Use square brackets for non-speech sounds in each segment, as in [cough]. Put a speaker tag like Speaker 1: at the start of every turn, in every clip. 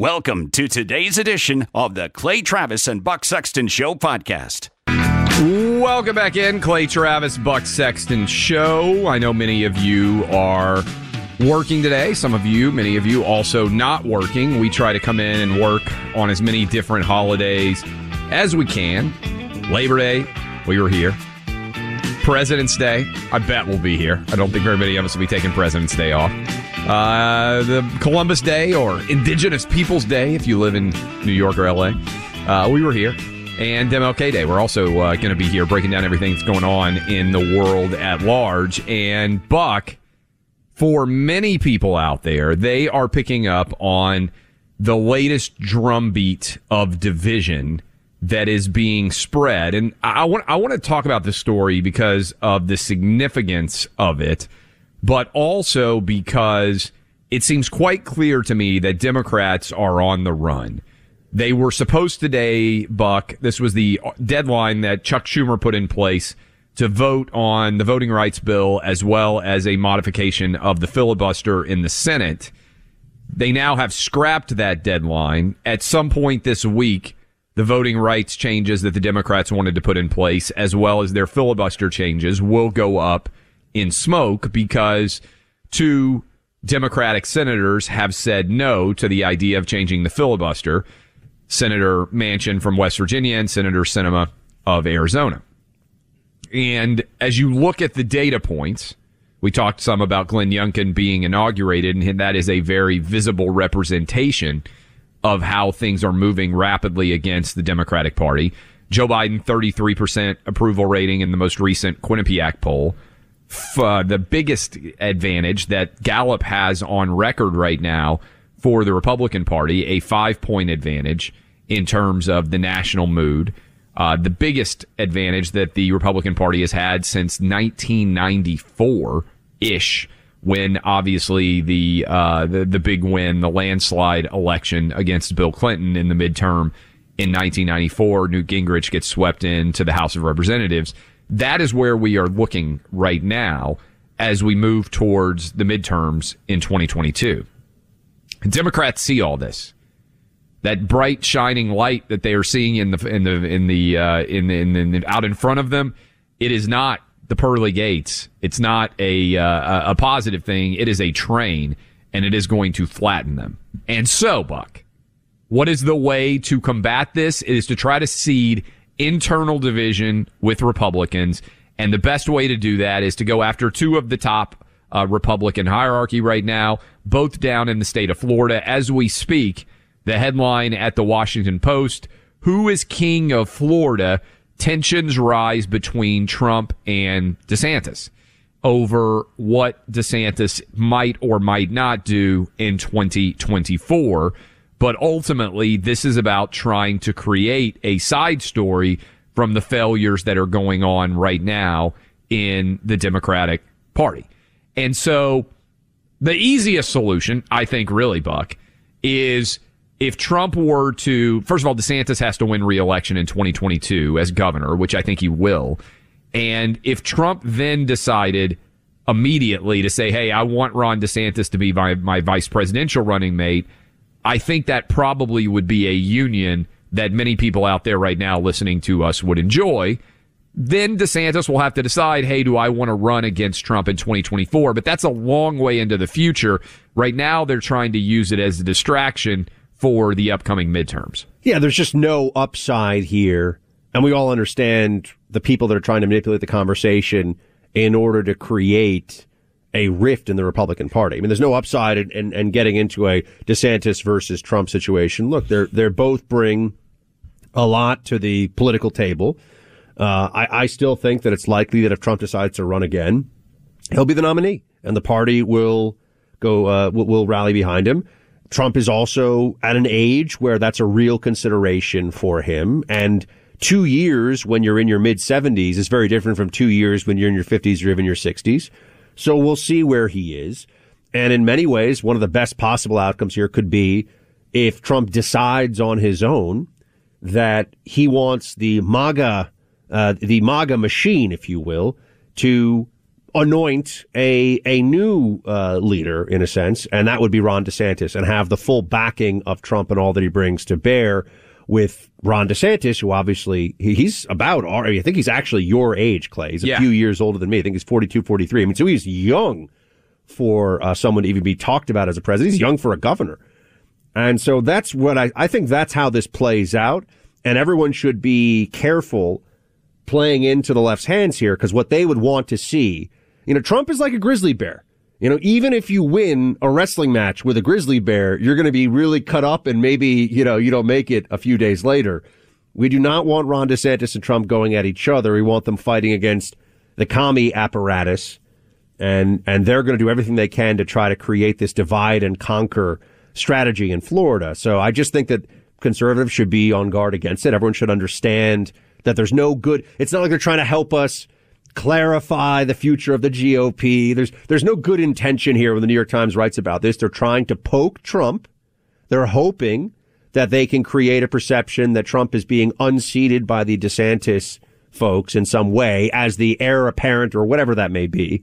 Speaker 1: Welcome to today's edition of the Clay Travis and Buck Sexton Show podcast.
Speaker 2: Welcome back in, Clay Travis, Buck Sexton Show. I know many of you are working today. Some of you, many of you, also not working. We try to come in and work on as many different holidays as we can. Labor Day, we were here. President's Day, I bet we'll be here. I don't think very many of us will be taking President's Day off. Uh, the Columbus Day or Indigenous Peoples Day, if you live in New York or LA. Uh, we were here. And MLK Day. We're also uh, going to be here breaking down everything that's going on in the world at large. And Buck, for many people out there, they are picking up on the latest drumbeat of division that is being spread. And I want I want to talk about this story because of the significance of it but also because it seems quite clear to me that Democrats are on the run. They were supposed today, Buck, this was the deadline that Chuck Schumer put in place to vote on the voting rights bill as well as a modification of the filibuster in the Senate. They now have scrapped that deadline. At some point this week, the voting rights changes that the Democrats wanted to put in place, as well as their filibuster changes, will go up in smoke because two Democratic senators have said no to the idea of changing the filibuster. Senator Manchin from West Virginia and Senator Sinema of Arizona. And as you look at the data points, we talked some about Glenn Youngkin being inaugurated, and that is a very visible representation of how things are moving rapidly against the Democratic Party. Joe Biden, 33% approval rating in the most recent Quinnipiac poll uh, the biggest advantage that Gallup has on record right now for the Republican Party, a five point advantage in terms of the national mood. Uh, the biggest advantage that the Republican Party has had since 1994 ish, when obviously the, uh, the the big win, the landslide election against Bill Clinton in the midterm in 1994, Newt Gingrich gets swept into the House of Representatives that is where we are looking right now as we move towards the midterms in 2022. Democrats see all this. That bright shining light that they are seeing in the in the in the uh, in, in the out in front of them, it is not the pearly gates. It's not a uh, a positive thing. It is a train, and it is going to flatten them. And so, Buck, what is the way to combat this? It is to try to seed internal division with Republicans. And the best way to do that is to go after two of the top uh, Republican hierarchy right now, both down in the state of Florida. As we speak, the headline at the Washington Post Who is king of Florida? Tensions rise between Trump and DeSantis over what DeSantis might or might not do in 2024. But ultimately, this is about trying to create a side story from the failures that are going on right now in the Democratic Party. And so the easiest solution, I think, really, Buck, is if Trump were to, first of all, DeSantis has to win re-election in 2022 as governor, which I think he will. And if Trump then decided immediately to say, Hey, I want Ron DeSantis to be my, my vice presidential running mate, I think that probably would be a union that many people out there right now listening to us would enjoy. Then DeSantis will have to decide, hey, do I want to run against Trump in 2024? But that's a long way into the future. Right now, they're trying to use it as a distraction for the upcoming midterms.
Speaker 3: Yeah, there's just no upside here. And we all understand the people that are trying to manipulate the conversation in order to create a rift in the Republican Party. I mean, there's no upside in, in, in getting into a DeSantis versus Trump situation. Look, they're they're both bring a lot to the political table. Uh, I, I still think that it's likely that if Trump decides to run again, he'll be the nominee, and the party will go uh, will rally behind him. Trump is also at an age where that's a real consideration for him, and two years when you're in your mid 70s is very different from two years when you're in your 50s or even your 60s. So we'll see where he is. And in many ways, one of the best possible outcomes here could be if Trump decides on his own that he wants the MAGA, uh, the MAGA machine, if you will, to anoint a a new uh, leader in a sense, and that would be Ron DeSantis, and have the full backing of Trump and all that he brings to bear with Ron DeSantis, who obviously he's about, I think he's actually your age, Clay. He's a
Speaker 2: Yeah.
Speaker 3: few years older than me. I think he's 42, 43. I mean, so he's young for uh, someone to even be talked about as a president. He's young for a governor. And so that's what I, I think that's how this plays out. And everyone should be careful playing into the left's hands here because what they would want to see, you know, Trump is like a grizzly bear. You know, even if you win a wrestling match with a grizzly bear, you're going to be really cut up and maybe, you know, you don't make it a few days later. We do not want Ron DeSantis and Trump going at each other. We want them fighting against the commie apparatus and, and they're going to do everything they can to try to create this divide and conquer strategy in Florida. So I just think that conservatives should be on guard against it. Everyone should understand that there's no good. It's not like they're trying to help us clarify the future of the GOP. There's there's no good intention here when the New York Times writes about this. They're trying to poke Trump. They're hoping that they can create a perception that Trump is being unseated by the DeSantis folks in some way as the heir apparent or whatever that may be.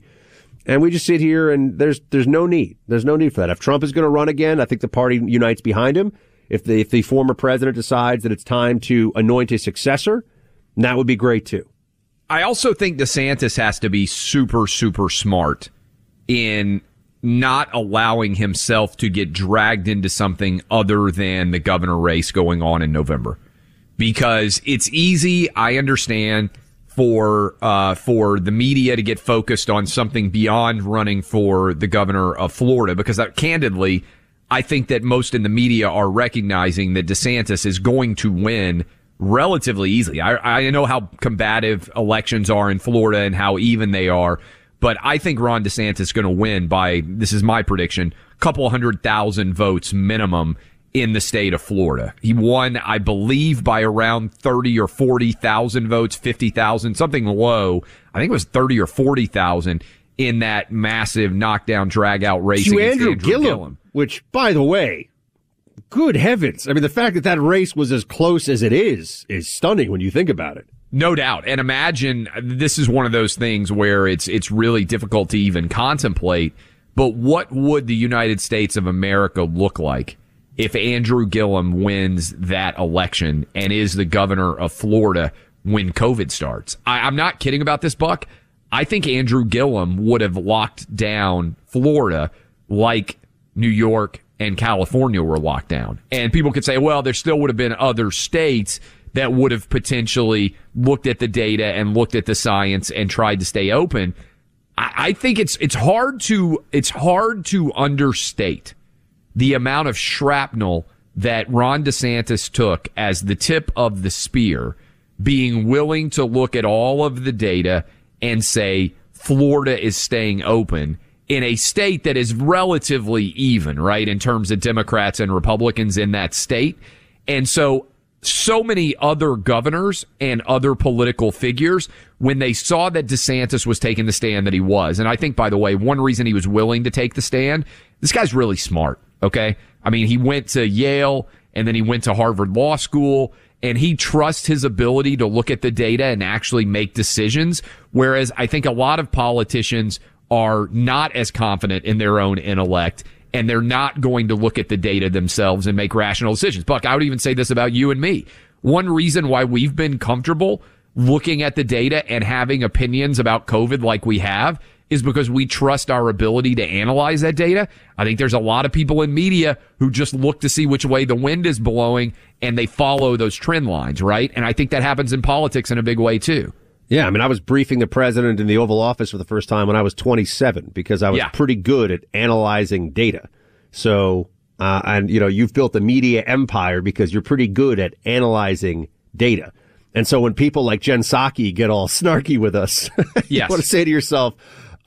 Speaker 3: And we just sit here and there's there's no need. There's no need for that. If Trump is going to run again, I think the party unites behind him. If the if the former president decides that it's time to anoint a successor, that would be great too.
Speaker 2: I also think DeSantis has to be super, super smart in not allowing himself to get dragged into something other than the governor race going on in November. Because it's easy, I understand, for uh, for the media to get focused on something beyond running for the governor of Florida. Because uh, candidly, I think that most in the media are recognizing that DeSantis is going to win relatively easily. I, I know how combative elections are in Florida and how even they are, but I think Ron DeSantis is going to win by, this is my prediction, a couple hundred thousand votes minimum in the state of Florida. He won, I believe, by around 30 or 40,000 votes, 50,000, something low. I think it was 30 or 40,000 in that massive knockdown drag out race
Speaker 3: To
Speaker 2: against
Speaker 3: Andrew,
Speaker 2: Andrew
Speaker 3: Gillum,
Speaker 2: Gillum.
Speaker 3: which, by the way, good heavens! I mean, the fact that that race was as close as it is is stunning when you think about it.
Speaker 2: No doubt. And imagine this is one of those things where it's it's really difficult to even contemplate, but what would the United States of America look like if Andrew Gillum wins that election and is the governor of Florida when COVID starts? I, I'm not kidding about this, Buck. I think Andrew Gillum would have locked down Florida like New York and California were locked down. And people could say, well, there still would have been other states that would have potentially looked at the data and looked at the science and tried to stay open. I, I think it's it's hard to it's hard to understate the amount of shrapnel that Ron DeSantis took as the tip of the spear, being willing to look at all of the data and say Florida is staying open in a state that is relatively even, right, in terms of Democrats and Republicans in that state. And so, so many other governors and other political figures, when they saw that DeSantis was taking the stand that he was, and I think, by the way, one reason he was willing to take the stand, this guy's really smart. Okay. I mean, he went to Yale and then he went to Harvard Law School and he trusts his ability to look at the data and actually make decisions. Whereas I think a lot of politicians are not as confident in their own intellect and they're not going to look at the data themselves and make rational decisions. Buck, I would even say this about you and me. One reason why we've been comfortable looking at the data and having opinions about COVID like we have is because we trust our ability to analyze that data. I think there's a lot of people in media who just look to see which way the wind is blowing and they follow those trend lines, right? And I think that happens in politics in a big way too.
Speaker 3: Yeah, I mean, I was briefing the president in the Oval Office for the first time when I was 27 because I was
Speaker 2: Yeah.
Speaker 3: pretty good at analyzing data. So, uh, and you know, you've built a media empire because you're pretty good at analyzing data. And so when people like Jen Psaki get all [laughs] snarky with us, [laughs] you
Speaker 2: Yes.
Speaker 3: want to say to yourself,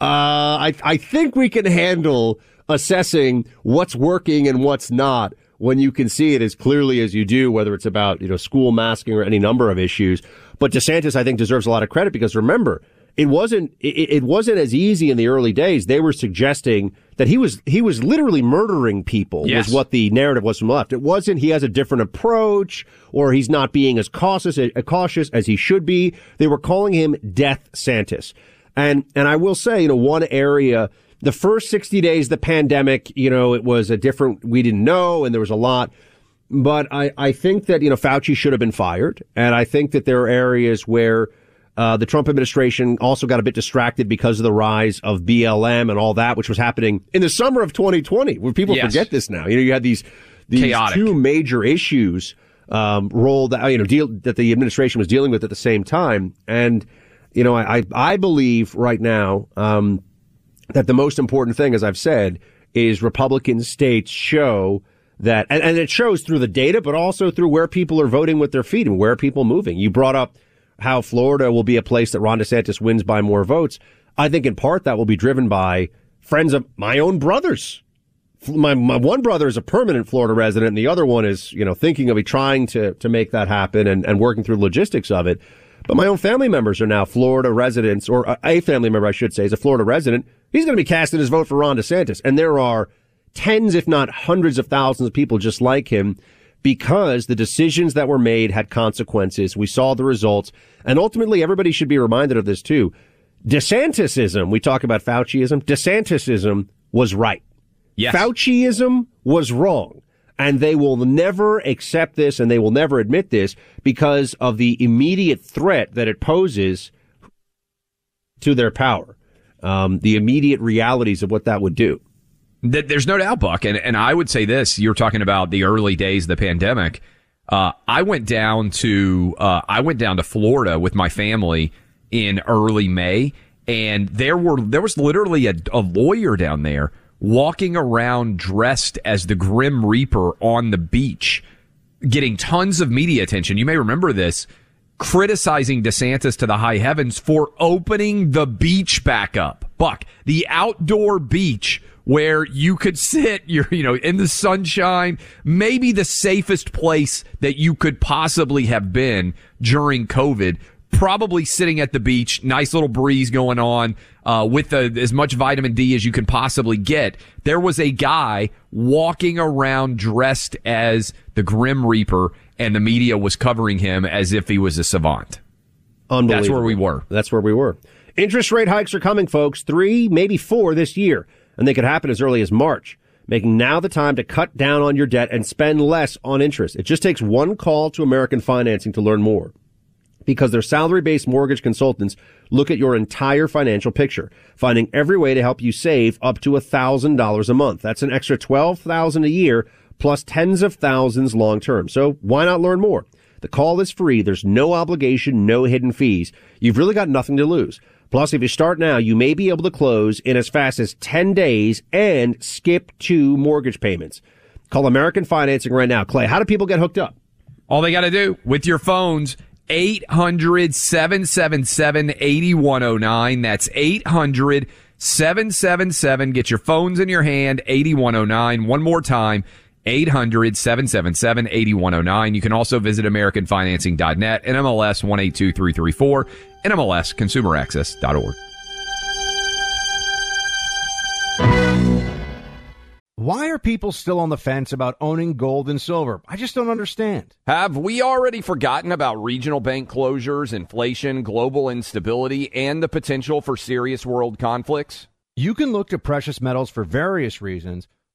Speaker 3: uh, I, I think we can handle assessing what's working and what's not when you can see it as clearly as you do, whether it's about, you know, school masking or any number of issues. But DeSantis, I think, deserves a lot of credit because remember, it wasn't, it, it wasn't as easy in the early days. They were suggesting that he was, he was literally murdering people
Speaker 2: Yes.
Speaker 3: was what the narrative was from the left. It wasn't he has a different approach or he's not being as cautious, as cautious as he should be. They were calling him Death Santis. And, and I will say, you know, one area, the first 60 days of the pandemic, you know, it was a different, we didn't know and there was a lot. But I, I think that, you know, Fauci should have been fired. And I think that there are areas where, uh, the Trump administration also got a bit distracted because of the rise of BLM and all that, which was happening in the summer of 2020, where people
Speaker 2: Yes.
Speaker 3: forget this now. You know, you had these, these
Speaker 2: Chaotic.
Speaker 3: two major issues, um, rolled out, you know, deal that the administration was dealing with at the same time. And, you know, I, I, I believe right now, um, that the most important thing, as I've said, is Republican states show that, and, and it shows through the data, but also through where people are voting with their feet and where people moving. You brought up how Florida will be a place that Ron DeSantis wins by more votes. I think in part that will be driven by friends of my own brothers. My, my one brother is a permanent Florida resident and the other one is, you know, thinking of trying to, to make that happen and, and working through logistics of it. But my own family members are now Florida residents, or a family member, I should say, is a Florida resident. He's going to be casting his vote for Ron DeSantis. And there are tens, if not hundreds of thousands of people just like him because the decisions that were made had consequences. We saw the results. And ultimately, everybody should be reminded of this too. DeSantisism, we talk about Fauciism, DeSantisism was right.
Speaker 2: Yes.
Speaker 3: Fauciism was wrong. And they will never accept this and they will never admit this because of the immediate threat that it poses to their power. Um, the immediate realities of what that would do.
Speaker 2: Th- There's no doubt, Buck. And, and I would say this you're talking about the early days of the pandemic. Uh, I went down to uh, I went down to Florida with my family in early May, and there were there was literally a, a lawyer down there walking around dressed as the Grim Reaper on the beach, getting tons of media attention. You may remember this, criticizing DeSantis to the high heavens for opening the beach back up. Buck, the outdoor beach where you could sit, [laughs] you're, you know, in the sunshine, maybe the safest place that you could possibly have been during COVID. Probably sitting at the beach, nice little breeze going on, uh, with the, as much vitamin D as you can possibly get. There was a guy walking around dressed as the Grim Reaper, and the media was covering him as if he was a savant.
Speaker 3: Unbelievable.
Speaker 2: That's where we were.
Speaker 3: That's where we were. Interest rate hikes are coming, folks. Three, maybe four this year. And they could happen as early as March, making now the time to cut down on your debt and spend less on interest. It just takes one call to American Financing to learn more. Because their salary based mortgage consultants look at your entire financial picture, finding every way to help you save up to $1,000 a month. That's an extra $12,000 a year plus tens of thousands long term. So why not learn more? The call is free. There's no obligation, no hidden fees. You've really got nothing to lose. Plus, if you start now, you may be able to close in as fast as 10 days and skip two mortgage payments. Call American Financing right now. Clay, how do people get hooked up?
Speaker 2: All they got to do with your phones, 800 777 8109. That's 800 777. Get your phones in your hand, 8109. One more time, 800 777 8109. You can also visit AmericanFinancing.net, NMLS 182334, NMLSConsumerAccess.org.
Speaker 4: Why are people still on the fence about owning gold and silver? I just don't understand.
Speaker 2: Have we already forgotten about regional bank closures, inflation, global instability, and the potential for serious world conflicts?
Speaker 4: You can look to precious metals for various reasons.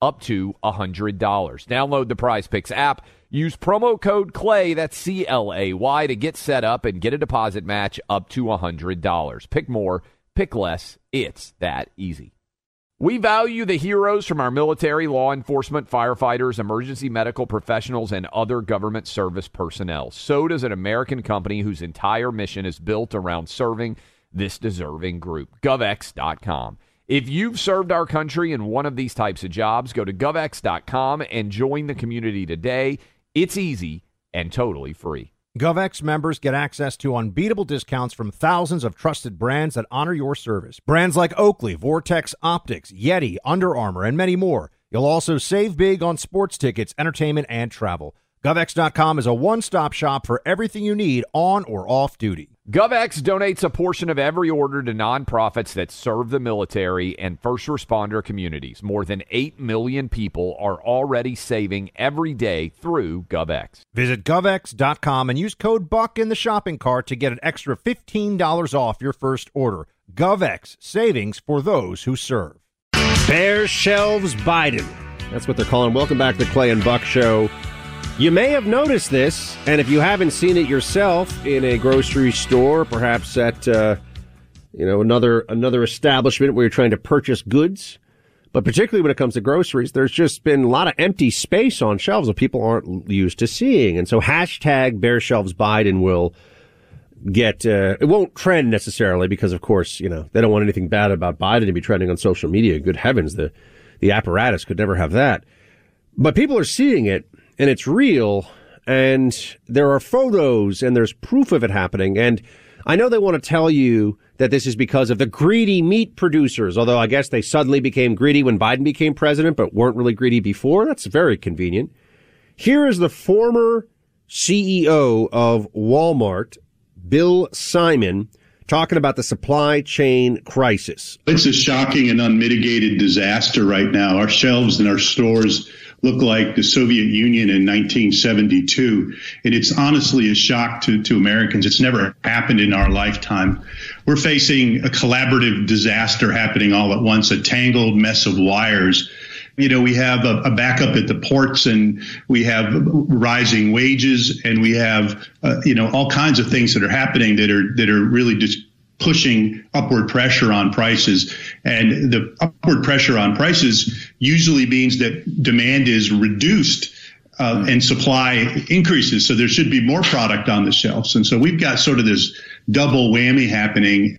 Speaker 2: up to $100. Download the Prize Picks app. Use promo code CLAY, that's C L A Y, to get set up and get a deposit match up to $100. Pick more, pick less. It's that easy. We value the heroes from our military, law enforcement, firefighters, emergency medical professionals, and other government service personnel. So does an American company whose entire mission is built around serving this deserving group. GovX.com. If you've served our country in one of these types of jobs, go to GovX.com and join the community today. It's easy and totally free.
Speaker 4: GovX members get access to unbeatable discounts from thousands of trusted brands that honor your service. Brands like Oakley, Vortex Optics, Yeti, Under Armour, and many more. You'll also save big on sports tickets, entertainment, and travel. GovX.com is a one stop shop for everything you need on or off duty.
Speaker 2: GovX donates a portion of every order to nonprofits that serve the military and first responder communities. More than 8 million people are already saving every day through GovX.
Speaker 4: Visit GovX.com and use code BUCK in the shopping cart to get an extra $15 off your first order. GovX, savings for those who serve.
Speaker 3: Bare shelves Biden. That's what they're calling. Welcome back to the Clay and Buck Show. You may have noticed this, and if you haven't seen it yourself in a grocery store, perhaps at uh, you know another another establishment where you're trying to purchase goods, but particularly when it comes to groceries, there's just been a lot of empty space on shelves that people aren't used to seeing, and so hashtag Bare Shelves Biden will get uh, it won't trend necessarily because of course you know they don't want anything bad about Biden to be trending on social media. Good heavens, the the apparatus could never have that. But people are seeing it and it's real and there are photos and there's proof of it happening. And I know they want to tell you that this is because of the greedy meat producers, although I guess they suddenly became greedy when Biden became president, but weren't really greedy before. That's very convenient. Here is the former CEO of Walmart, Bill Simon, talking about the supply chain crisis.
Speaker 5: It's a shocking and unmitigated disaster right now. Our shelves in our stores look like the Soviet Union in 1972. And it's honestly a shock to, to Americans. It's never happened in our lifetime. We're facing a collaborative disaster happening all at once, a tangled mess of wires. You know, we have a, a backup at the ports and we have rising wages and we have, uh, you know, all kinds of things that are happening that are, that are really just pushing upward pressure on prices. And the upward pressure on prices usually means that demand is reduced uh, and supply increases. So there should be more product on the shelves. And so we've got sort of this double whammy happening.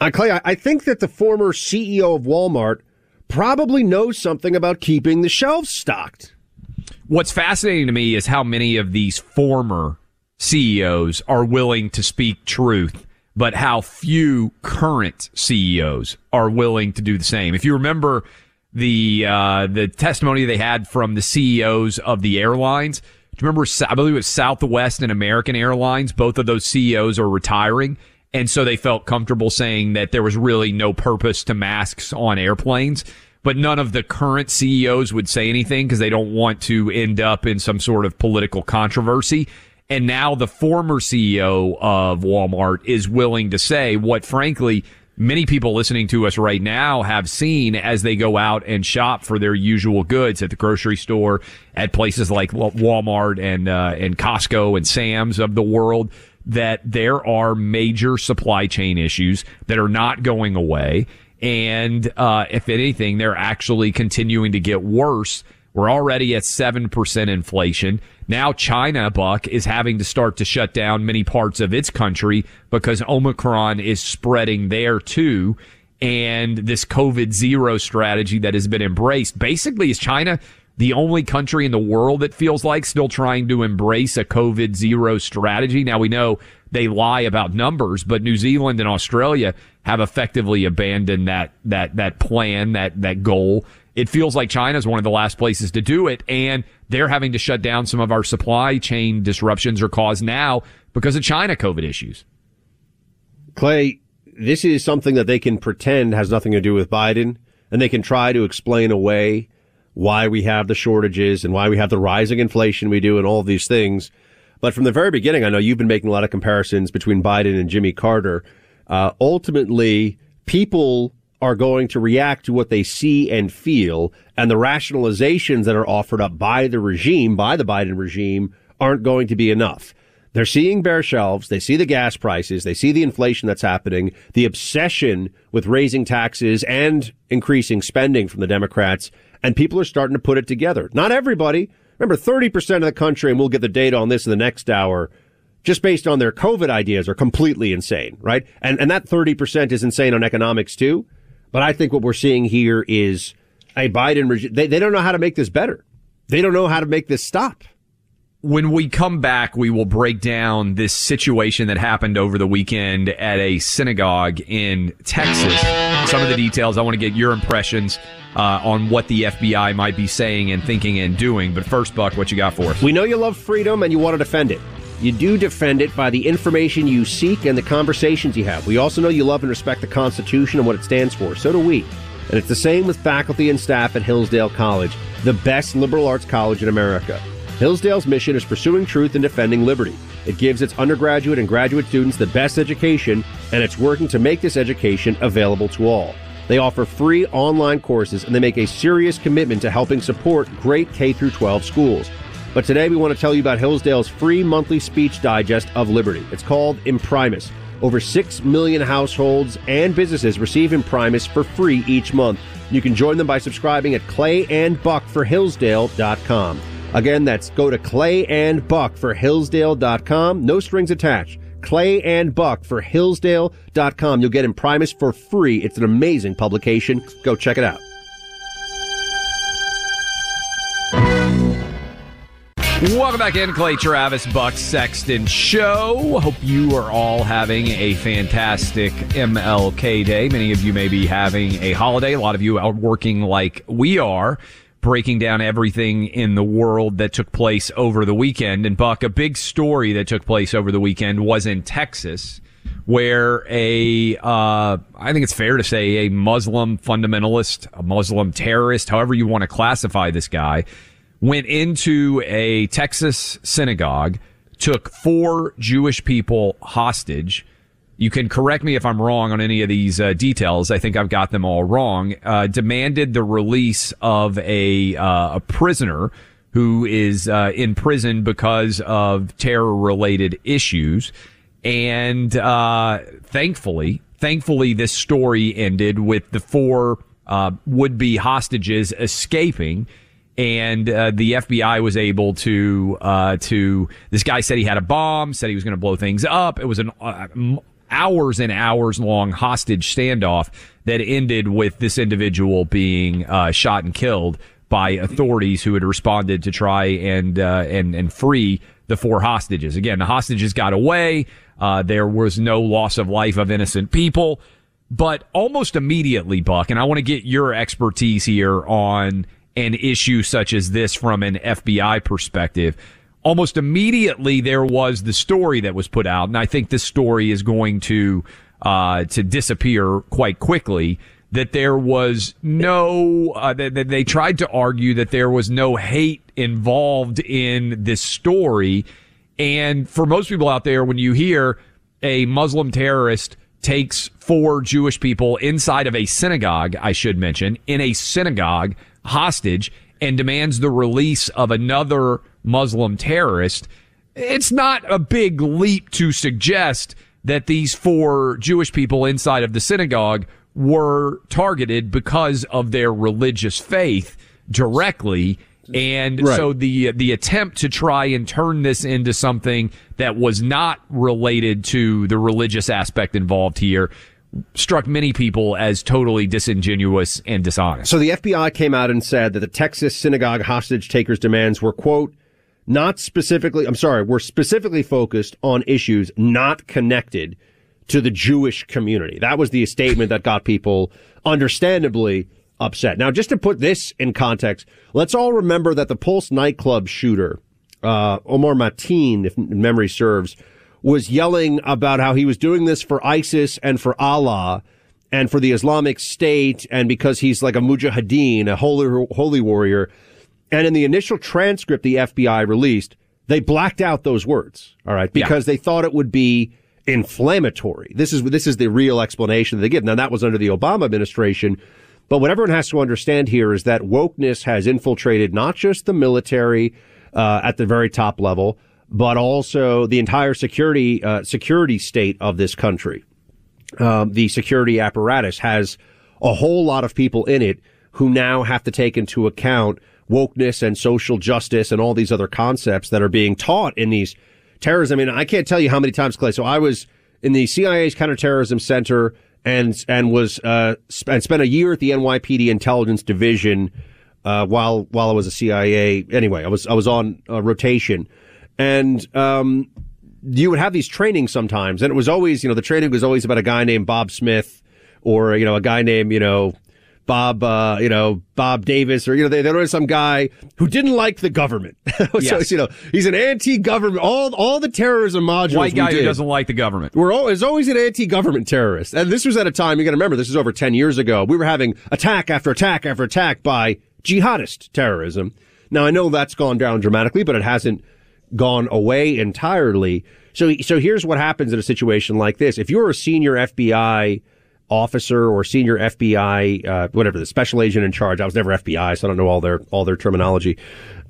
Speaker 3: Uh, Clay, I, I think that the former CEO of Walmart probably knows something about keeping the shelves stocked.
Speaker 2: What's fascinating to me is how many of these former CEOs are willing to speak truth, but how few current CEOs are willing to do the same. If you remember the uh, the testimony they had from the CEOs of the airlines, do you remember? I believe it was Southwest and American Airlines. Both of those CEOs are retiring. And so they felt comfortable saying that there was really no purpose to masks on airplanes but none of the current CEOs would say anything because they don't want to end up in some sort of political controversy. And now the former CEO of Walmart is willing to say what, frankly, many people listening to us right now have seen as they go out and shop for their usual goods at the grocery store, at places like Walmart and uh, and Costco and Sam's of the world. That there are major supply chain issues that are not going away and uh, if anything, they're actually continuing to get worse. We're already at 7% inflation. Now China, Buck, is having to start to shut down many parts of its country because Omicron is spreading there too. And this COVID zero strategy that has been embraced basically is China the only country in the world that feels like still trying to embrace a COVID zero strategy. Now we know they lie about numbers, but New Zealand and Australia have effectively abandoned that that that plan, that that goal. It feels like China is one of the last places to do it, and they're having to shut down some of our supply chain disruptions are caused now because of China COVID issues.
Speaker 3: Clay, this is something that they can pretend has nothing to do with Biden, and they can try to explain away why we have the shortages and why we have the rising inflation we do and all these things. But from the very beginning, I know you've been making a lot of comparisons between Biden and Jimmy Carter. Uh, ultimately, people are going to react to what they see and feel, and the rationalizations that are offered up by the regime, by the Biden regime, aren't going to be enough. They're seeing bare shelves. They see the gas prices. They see the inflation that's happening, the obsession with raising taxes and increasing spending from the Democrats and people are starting to put it together. Not everybody. Remember, 30% of the country, and we'll get the data on this in the next hour, just based on their COVID ideas are completely insane, right? And, and that 30% is insane on economics too. But I think what we're seeing here is a Biden regime. They, they don't know how to make this better. They don't know how to make this stop.
Speaker 2: When we come back, we will break down this situation that happened over the weekend at a synagogue in Texas. Some of the details. I want to get your impressions uh, on what the FBI might be saying and thinking and doing. But first, Buck, what you got for us?
Speaker 3: We know you love freedom and you want to defend it. You do defend it by the information you seek and the conversations you have. We also know you love and respect the Constitution and what it stands for. So do we. And it's the same with faculty and staff at Hillsdale College, the best liberal arts college in America. Hillsdale's mission is pursuing truth and defending liberty. It gives its undergraduate and graduate students the best education, and it's working to make this education available to all. They offer free online courses and they make a serious commitment to helping support great K 12 schools. But today we want to tell you about Hillsdale's free monthly speech digest of liberty. It's called Imprimis. Over 6 million households and businesses receive Imprimis for free each month. You can join them by subscribing at clayandbuckforhillsdale.com. Again, that's go to clayandbuckforhillsdale.com. No strings attached. Clay and Buck for. You'll get Imprimis for free. It's an amazing publication. Go check it out.
Speaker 2: Welcome back in, Clay Travis, Buck Sexton Show. Hope you are all having a fantastic MLK Day. Many of you may be having a holiday. A lot of you are working like we are breaking down everything in the world that took place over the weekend. And Buck, a big story that took place over the weekend was in Texas, where a uh, I think it's fair to say a Muslim fundamentalist, a Muslim terrorist, however you want to classify this guy, went into a Texas synagogue, took four Jewish people hostage you can correct me if I'm wrong on any of these uh, details. I think I've got them all wrong. Uh, demanded the release of a uh, a prisoner who is uh, in prison because of terror related issues, and uh, thankfully, thankfully, this story ended with the four uh, would be hostages escaping and uh, the FBI was able to uh, to this guy said he had a bomb, said he was going to blow things up. It was an uh, hours and hours long hostage standoff that ended with this individual being uh, shot and killed by authorities who had responded to try and uh, and and free the four hostages. Again, the hostages got away. Uh, there was no loss of life of innocent people, but almost immediately, Buck, and I want to get your expertise here on an issue such as this from an FBI perspective. Almost immediately, there was the story that was put out, and I think this story is going to uh, to disappear quite quickly. That there was no, uh, that that they tried to argue that there was no hate involved in this story. And for most people out there, when you hear a Muslim terrorist takes four Jewish people inside of a synagogue, I should mention, in a synagogue hostage and demands the release of another Muslim terrorist, it's not a big leap to suggest that these four Jewish people inside of the synagogue were targeted because of their religious faith directly. And
Speaker 3: Right.
Speaker 2: so the the attempt to try and turn this into something that was not related to the religious aspect involved here struck many people as totally disingenuous and dishonest.
Speaker 3: So the FBI came out and said that the Texas synagogue hostage takers' demands were, quote, not specifically, I'm sorry, were specifically focused on issues not connected to the Jewish community. That was the statement that got people understandably upset. Now, just to put this in context, let's all remember that the Pulse nightclub shooter, uh, Omar Mateen, if memory serves, was yelling about how he was doing this for ISIS and for Allah and for the Islamic State and because he's like a mujahideen, a holy, holy warrior. And in the initial transcript the FBI released, they blacked out those words. All right. Because they thought it would be inflammatory. This is, this is the real explanation they give. Now that was under the Obama administration. But what everyone has to understand here is that wokeness has infiltrated not just the military, uh, at the very top level, but also the entire security, uh, security state of this country. Um, the security apparatus has a whole lot of people in it who now have to take into account wokeness and social justice and all these other concepts that are being taught in these terrorism. I mean, I can't tell you how many times, Clay. So I was in the CIA's counterterrorism center and and was uh sp- and spent a year at the NYPD intelligence division uh while while I was a CIA. Anyway, I was I was on uh, rotation, and um you would have these trainings sometimes, and it was always you know the training was always about a guy named Bob Smith or you know a guy named you know Bob, uh, you know, Bob Davis, or, you know, there, know some guy who didn't like the government. [laughs] so,
Speaker 2: Yes.
Speaker 3: you know, he's an anti-government, all, all the terrorism modules.
Speaker 2: White guy who doesn't like the government.
Speaker 3: We're always, always an anti-government terrorist. And this was at a time, you gotta remember, this is over 10 years ago. We were having attack after attack after attack by jihadist terrorism. Now, I know that's gone down dramatically, but it hasn't gone away entirely. So, so here's what happens in a situation like this. If you're a senior FBI officer or senior FBI, uh, whatever the special agent in charge. I was never FBI, so I don't know all their all their terminology.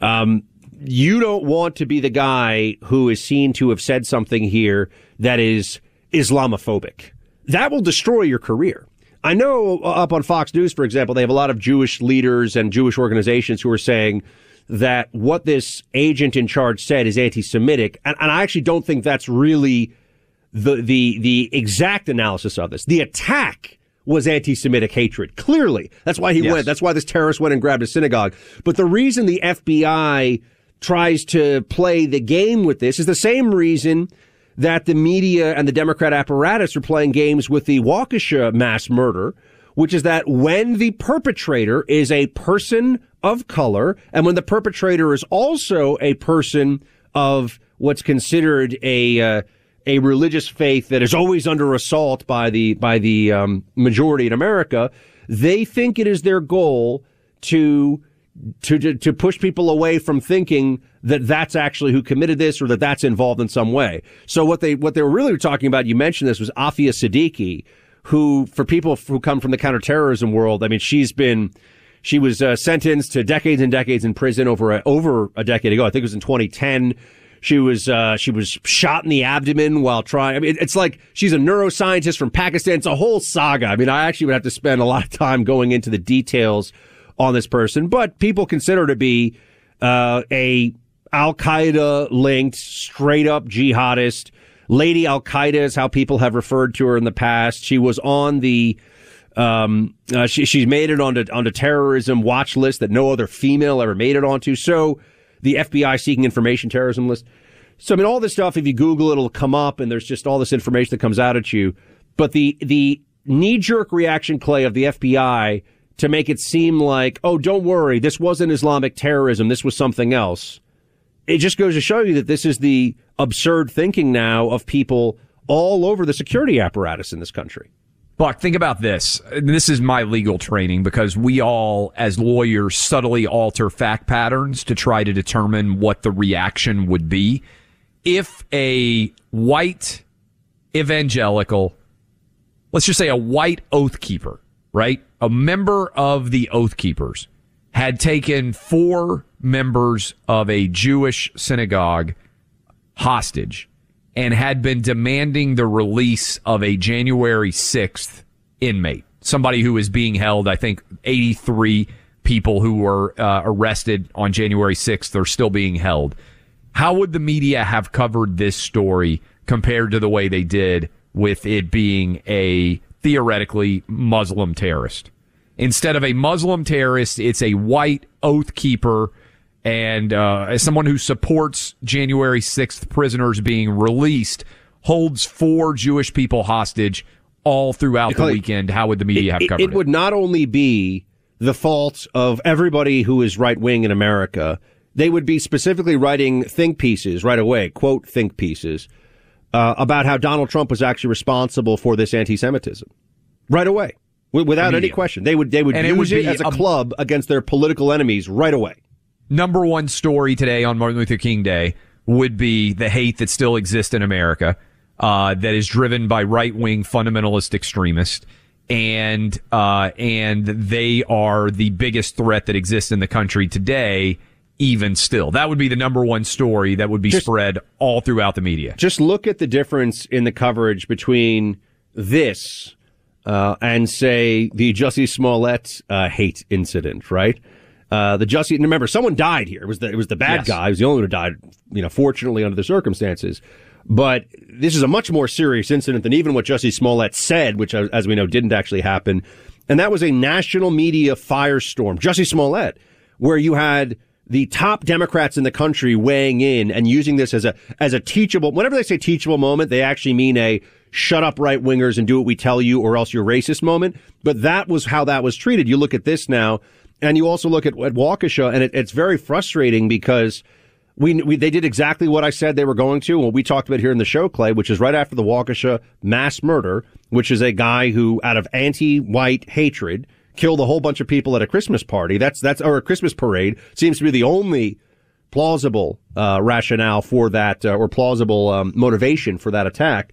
Speaker 3: Um, you don't want to be the guy who is seen to have said something here that is Islamophobic. That will destroy your career. I know uh, up on Fox News, for example, they have a lot of Jewish leaders and Jewish organizations who are saying that what this agent in charge said is anti-Semitic, and, and I actually don't think that's really the the the exact analysis of this. The attack was anti-Semitic hatred. Clearly, that's why he
Speaker 2: Yes.
Speaker 3: went. That's why this terrorist went and grabbed a synagogue. But the reason the FBI tries to play the game with this is the same reason that the media and the Democrat apparatus are playing games with the Waukesha mass murder, which is that when the perpetrator is a person of color and when the perpetrator is also a person of what's considered a uh, a religious faith that is always under assault by the by the um, majority in America, they think it is their goal to to, to to push people away from thinking that that's actually who committed this or that that's involved in some way. So what they what they were really talking about, you mentioned this was Aafia Siddiqui, who for people who come from the counterterrorism world, I mean, she's been she was uh, sentenced to decades and decades in prison over a, over a decade ago. I think it was in 2010. She was uh, she was shot in the abdomen while trying. I mean, it's like she's a neuroscientist from Pakistan. It's a whole saga. I mean, I actually would have to spend a lot of time going into the details on this person, but people consider to be uh, a Al Qaeda linked, straight up jihadist. Lady Al Qaeda is how people have referred to her in the past. She was on the um, uh, she, she's made it onto onto terrorism watch list that no other female ever made it onto. So the FBI seeking information terrorism list. So I mean, all this stuff. If you Google it, it'll come up, and there's just all this information that comes out at you. But the the knee jerk reaction, Clay, of the FBI to make it seem like, oh, don't worry, this wasn't Islamic terrorism, this was something else. It just goes to show you that this is the absurd thinking now of people all over the security apparatus in this country.
Speaker 2: Buck, think about this. This is my legal training because we all, as lawyers, subtly alter fact patterns to try to determine what the reaction would be. If a white evangelical, let's just say a white oath keeper, right? A member of the Oath Keepers had taken four members of a Jewish synagogue hostage and had been demanding the release of a January 6th inmate, somebody who is being held, I think 83 people who were uh, arrested on January 6th are still being held. How would the media have covered this story compared to the way they did with it being a theoretically Muslim terrorist? Instead of a Muslim terrorist, it's a white oath keeper and uh, as someone who supports January 6th prisoners being released, holds four Jewish people hostage all throughout the weekend, how would the media have covered
Speaker 3: it?
Speaker 2: It
Speaker 3: would not only be the fault of everybody who is right wing in America, they would be specifically writing think pieces right away, quote think pieces, uh, about how Donald Trump was actually responsible for this anti Semitism. Right away. Without any question. They would they would
Speaker 2: And it
Speaker 3: use
Speaker 2: would
Speaker 3: it,
Speaker 2: be
Speaker 3: as a
Speaker 2: a-
Speaker 3: club against their political enemies right away.
Speaker 2: Number one story today on Martin Luther King Day would be the hate that still exists in America, uh, that is driven by right wing fundamentalist extremists. And, uh, and they are the biggest threat that exists in the country today, even still. That would be the number one story that would be
Speaker 3: Just-
Speaker 2: spread all throughout the media.
Speaker 3: Just look at the difference in the coverage between this uh, and say the Jussie Smollett uh, hate incident, right? Uh, the Jussie, and remember, someone died here. It was the it was the bad
Speaker 2: Yes.
Speaker 3: guy. He was the only one who died, you know, fortunately under the circumstances. But this is a much more serious incident than even what Jussie Smollett said, which, as we know, didn't actually happen. And that was a national media firestorm. Jussie Smollett, where you had the top Democrats in the country weighing in and using this as a as a teachable. Whenever they say teachable moment, they actually mean a shut up right wingers and do what we tell you, or else you're racist moment. But that was how that was treated. You look at this now, and you also look at, at Waukesha, and it, it's very frustrating because. We, we they did exactly what I said they were going to. What we talked about here in the show, Clay, which is right after the Waukesha mass murder, which is a guy who, out of anti-white hatred, killed a whole bunch of people at a Christmas party. That's that's or a Christmas parade seems to be the only plausible uh, rationale for that uh, or plausible um, motivation for that attack.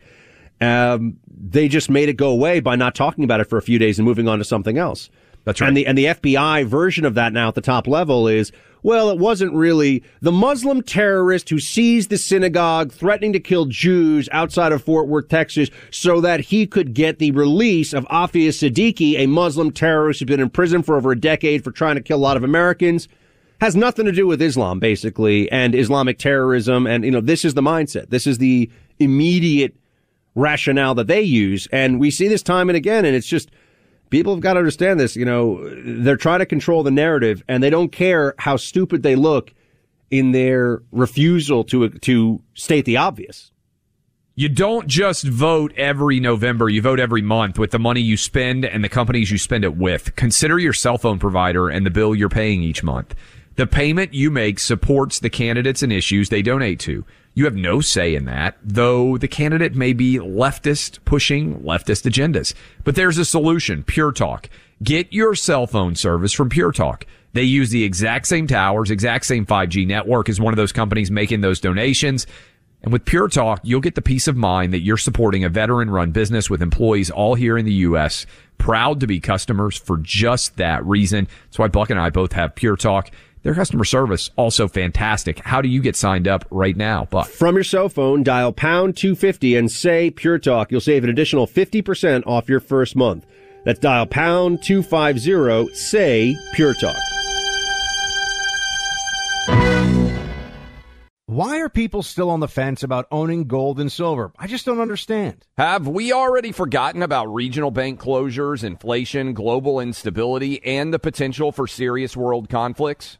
Speaker 3: Um, they just made it go away by not talking about it for a few days and moving on to something else.
Speaker 2: That's right.
Speaker 3: And the and the FBI version of that now at the top level is well, it wasn't really the Muslim terrorist who seized the synagogue threatening to kill Jews outside of Fort Worth, Texas, so that he could get the release of Aafia Siddiqui, a Muslim terrorist who's been in prison for over a decade for trying to kill a lot of Americans. Has nothing to do with Islam, basically, and Islamic terrorism. And, you know, this is the mindset. This is the immediate rationale that they use. And we see this time and again, and it's just, people have got to understand this. You know, they're trying to control the narrative and they don't care how stupid they look in their refusal to, to state the obvious.
Speaker 2: You don't just vote every November. You vote every month with the money you spend and the companies you spend it with. Consider your cell phone provider and the bill you're paying each month. The payment you make supports the candidates and issues they donate to. You have no say in that, though the candidate may be leftist, pushing leftist agendas. But there's a solution. Pure Talk. Get your cell phone service from Pure Talk. They use the exact same towers, exact same 5G network as one of those companies making those donations. And with Pure Talk, you'll get the peace of mind that you're supporting a veteran run business with employees all here in the U.S. Proud to be customers for just that reason. That's why Buck and I both have Pure Talk. Their customer service also fantastic. How do you get signed up right now, Buck?
Speaker 3: From your cell phone, dial pound 250 and say Pure Talk. You'll save an additional 50% off your first month. That's dial pound 250, say Pure Talk.
Speaker 4: Why are people still on the fence about owning gold and silver? I just don't understand.
Speaker 2: Have we already forgotten about regional bank closures, inflation, global instability, and the potential for serious world conflicts?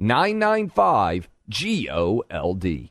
Speaker 2: 995 G O L D.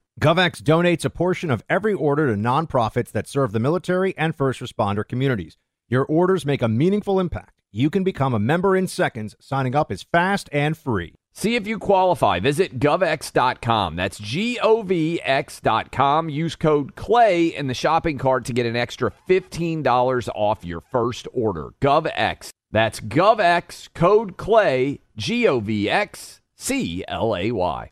Speaker 4: GovX donates a portion of every order to nonprofits that serve the military and first responder communities. Your orders make a meaningful impact. You can become a member in seconds. Signing up is fast and free.
Speaker 2: See if you qualify. Visit govx.com. That's G O V X.com. Use code CLAY in the shopping cart to get an extra $15 off your first order. GovX. That's GovX, code CLAY, G O V X C L A Y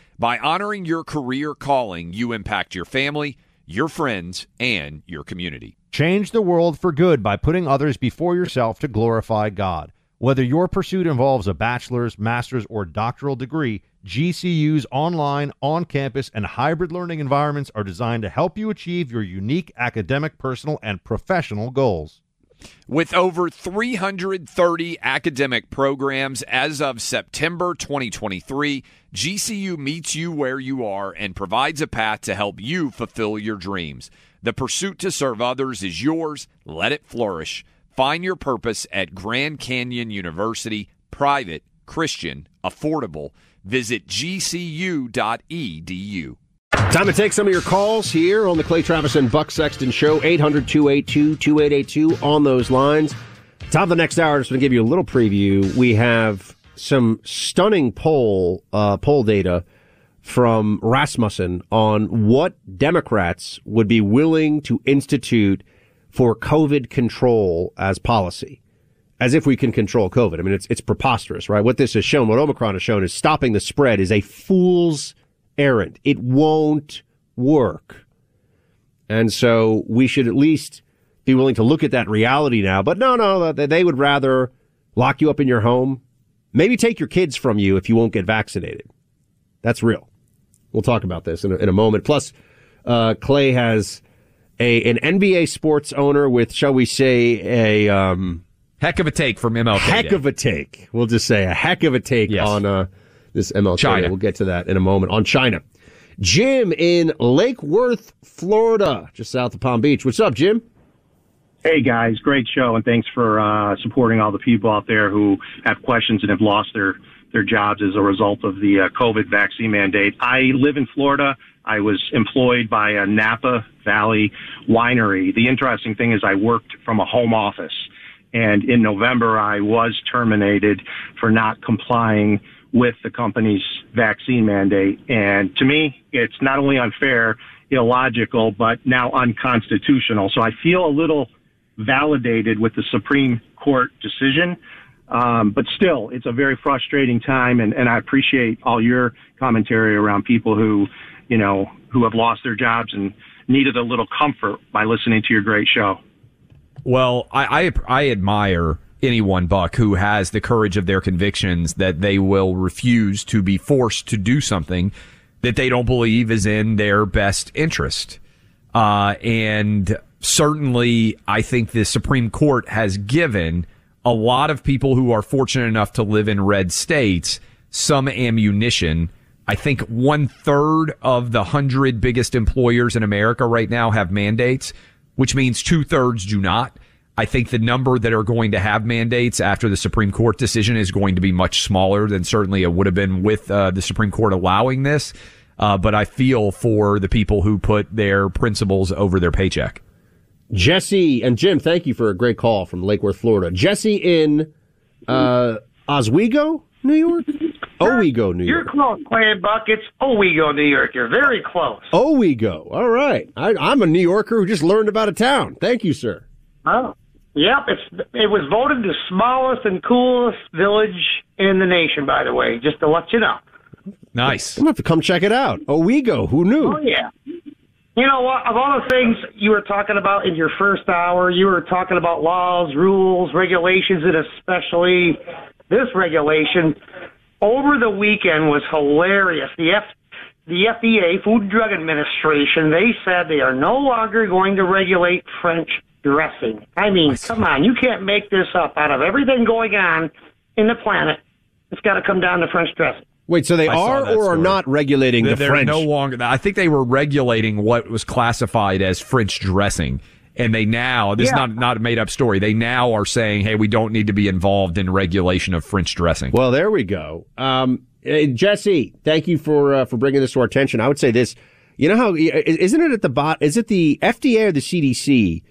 Speaker 1: By honoring your career calling, you impact your family, your friends, and your community.
Speaker 4: Change the world for good by putting others before yourself to glorify God. Whether your pursuit involves a bachelor's, master's, or doctoral degree, GCU's online, on campus, and hybrid learning environments are designed to help you achieve your unique academic, personal, and professional goals.
Speaker 1: With over 330 academic programs as of September 2023, GCU meets you where you are and provides a path to help you fulfill your dreams. The pursuit to serve others is yours. Let it flourish. Find your purpose at Grand Canyon University, private, Christian, affordable. Visit gcu.edu.
Speaker 3: Time to take some of your calls here on the Clay Travis and Buck Sexton Show, 800 282 2882 on those lines. Top of the next hour, just going to give you a little preview. We have some stunning poll uh, poll data from Rasmussen on what Democrats would be willing to institute for COVID control as policy. As if we can control COVID. I mean, it's, it's preposterous, right? What this has shown, what Omicron has shown is stopping the spread is a fool's errand. It won't work. And so we should at least be willing to look at that reality now. But no, no, they would rather lock you up in your home, maybe take your kids from you if you won't get vaccinated. That's real. We'll talk about this in a, in a moment. Plus, uh, Clay has a an NBA sports owner with, shall we say, a um,
Speaker 2: heck of a take from MLK.
Speaker 3: Heck
Speaker 2: Day.
Speaker 3: of a take. We'll just say a heck of a take
Speaker 2: Yes.
Speaker 3: on uh, this MLK.
Speaker 2: China.
Speaker 3: We'll get to that in a moment on China. Jim in Lake Worth, Florida, just south of Palm Beach. What's up, Jim?
Speaker 6: Hey guys, great show, and thanks for uh, supporting all the people out there who have questions and have lost their their jobs as a result of the uh, COVID vaccine mandate. I live in Florida. I was employed by a Napa Valley winery. The interesting thing is I worked from a home office, and in November I was terminated for not complying with the company's vaccine mandate. And to me, it's not only unfair, illogical, but now unconstitutional. So I feel a little validated with the Supreme Court decision. Um, but still, it's a very frustrating time, and, and I appreciate all your commentary around people who, you know, who have lost their jobs and needed a little comfort by listening to your great show.
Speaker 2: Well, I, I, I admire anyone, Buck, who has the courage of their convictions that they will refuse to be forced to do something that they don't believe is in their best interest. Uh, and certainly, I think the Supreme Court has given a lot of people who are fortunate enough to live in red states some ammunition. I think one third of the hundred biggest employers in America right now have mandates, which means two thirds do not. I think the number that are going to have mandates after the Supreme Court decision is going to be much smaller than certainly it would have been with uh, the Supreme Court allowing this. Uh, but I feel for the people who put their principles over their paycheck.
Speaker 3: Jesse and Jim, thank you for a great call from Lake Worth, Florida. Jesse in uh, Oswego, New York? Owego, New York.
Speaker 7: You're close, Clay Buck. It's Owego, New York. You're very close.
Speaker 3: Owego. All right. I, I'm a New Yorker who just learned about a town. Thank you, sir.
Speaker 7: Oh. Yep, it's it was voted the smallest and coolest village in the nation, by the way, just to let you know.
Speaker 2: Nice.
Speaker 3: I'm going to have to come check it out. Owego. Who knew?
Speaker 7: Oh yeah. You know what? Of all the things you were talking about in your first hour, you were talking about laws, rules, regulations, and especially this regulation. Over the weekend was hilarious. The F, the FDA, Food and Drug Administration, they said they are no longer going to regulate French dressing. I mean, come on, you can't make this up. Out of everything going on in the planet, it's got to come down to French dressing.
Speaker 3: Wait, so they
Speaker 2: I
Speaker 3: are
Speaker 2: that
Speaker 3: or are not regulating
Speaker 2: They're,
Speaker 3: the French?
Speaker 2: they're
Speaker 3: French?
Speaker 2: no longer. I think they were regulating what was classified as French dressing, and they now this
Speaker 3: Yeah.
Speaker 2: is not not a made up story. They now are saying, "Hey, we don't need to be involved in regulation of French dressing."
Speaker 3: Well, there we go. Um, eh, Jesse, thank you for uh, for bringing this to our attention. I would say this. You know how i- isn't it at the bot? Is it the FDA or the CDC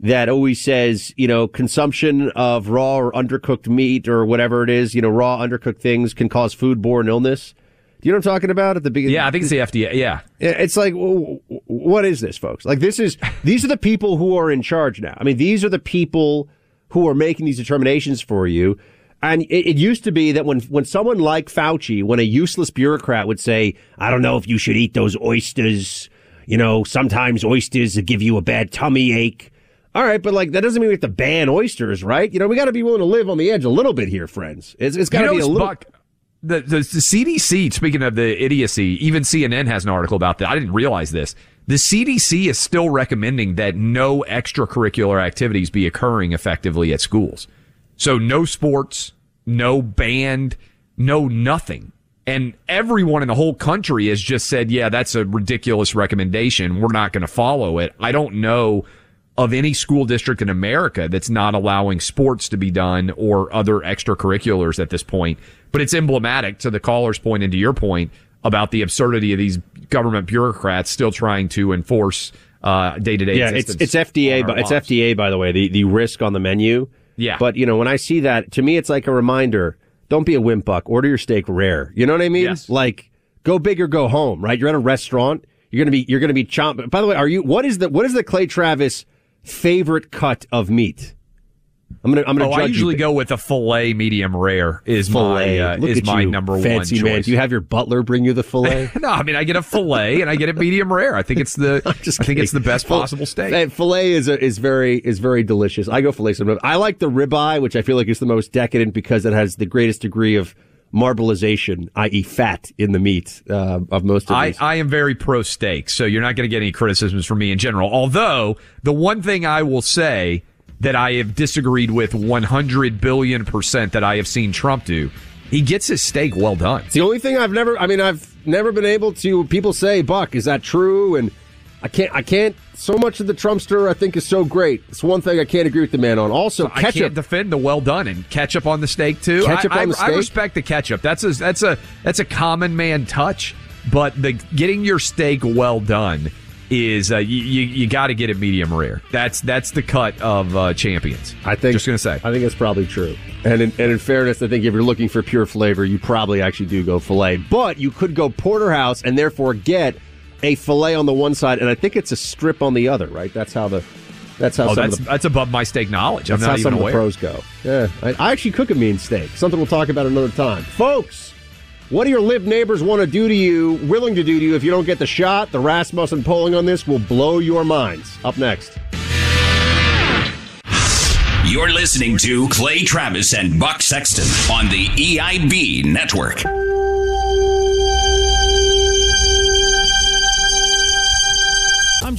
Speaker 3: that always says you know consumption of raw or undercooked meat or whatever it is, you know, raw undercooked things can cause foodborne illness. Do you know what I'm talking about at the beginning?
Speaker 2: yeah, I think it's the FDA. Yeah,
Speaker 3: It's like, what is this, folks? Like, this is, these are the people who are in charge now. I mean, these are the people who are making these determinations for you. And it, it used to be that when, when someone like Fauci, when a useless bureaucrat would say, I don't know if you should eat those oysters, you know, sometimes oysters give you a bad tummy ache. All right, but like, that doesn't mean we have to ban oysters, right? You know, we got to be willing to live on the edge a little bit here, friends. It's, it's got to be a little.
Speaker 2: Buck, the, the the CDC. Speaking of the idiocy, even CNN has an article about that. I didn't realize this. The CDC is still recommending that no extracurricular activities be occurring effectively at schools. So no sports, no band, no nothing. And everyone in the whole country has just said, yeah, that's a ridiculous recommendation. We're not going to follow it. I don't know of any school district in America that's not allowing sports to be done or other extracurriculars at this point. But it's emblematic to the caller's point and to your point about the absurdity of these government bureaucrats still trying to enforce day to day.
Speaker 3: Yeah, it's it's FDA, but it's FDA by the way. The the risk on the menu.
Speaker 2: Yeah.
Speaker 3: But you know, when I see that, to me, it's like a reminder: don't be a wimp buck. Order your steak rare. You know what I mean?
Speaker 2: Yes.
Speaker 3: Like, go big or go home. Right? You're at a restaurant. You're gonna be you're gonna be chomp. By the way, are you? What is the what is the Clay Travis favorite cut of meat? I'm gonna I'm gonna
Speaker 2: oh, I usually
Speaker 3: you.
Speaker 2: go with a fillet medium rare is
Speaker 3: Fillet.
Speaker 2: my uh, is my
Speaker 3: you,
Speaker 2: number one
Speaker 3: man.
Speaker 2: choice.
Speaker 3: Do you have your butler bring you the fillet? [laughs]
Speaker 2: no, I mean I get a fillet and I get it medium rare. I think it's the [laughs] I think it's the best possible steak.
Speaker 3: Hey, Filet is a, is very is very delicious. I go filet sometimes. I like the ribeye, which I feel like is the most decadent because it has the greatest degree of marbleization, i.e., fat in the meat uh, of most of
Speaker 2: I,
Speaker 3: these.
Speaker 2: I am very pro steak, so you're not going to get any criticisms from me in general. Although the one thing I will say that I have disagreed with 100 billion percent that I have seen Trump do, he gets his steak well done.
Speaker 3: It's the only thing I've never. I mean, I've never been able to. People say, "Buck, is that true?" And I can't. I can't. So much of the Trumpster, I think, is so great. It's one thing I can't agree with the man on. Also,
Speaker 2: I can't
Speaker 3: ketchup.
Speaker 2: defend the well done and ketchup on the steak too.
Speaker 3: Ketchup
Speaker 2: I,
Speaker 3: on the
Speaker 2: I, I respect the ketchup. That's a that's a that's a common man touch. But the getting your steak well done
Speaker 1: is uh, you you, you got to get it medium rare. That's that's the cut of uh, champions.
Speaker 3: I think
Speaker 1: just gonna say.
Speaker 3: I think that's probably true. And in, and in fairness, I think if you're looking for pure flavor, you probably actually do go filet. But you could go porterhouse and therefore get a filet on the one side, and I think it's a strip on the other. Right? That's how the that's how
Speaker 1: oh,
Speaker 3: some
Speaker 1: that's
Speaker 3: of the,
Speaker 1: that's above my steak knowledge. I'm
Speaker 3: that's
Speaker 1: not
Speaker 3: how
Speaker 1: even
Speaker 3: some
Speaker 1: aware.
Speaker 3: of the pros go. Yeah, I, I actually cook a mean steak. Something we'll talk about another time, folks. What do your lib neighbors want to do to you, willing to do to you if you don't get the shot? The Rasmussen polling on this will blow your minds. Up next.
Speaker 8: You're listening to Clay Travis and Buck Sexton on the EIB network.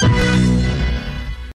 Speaker 9: Thank you.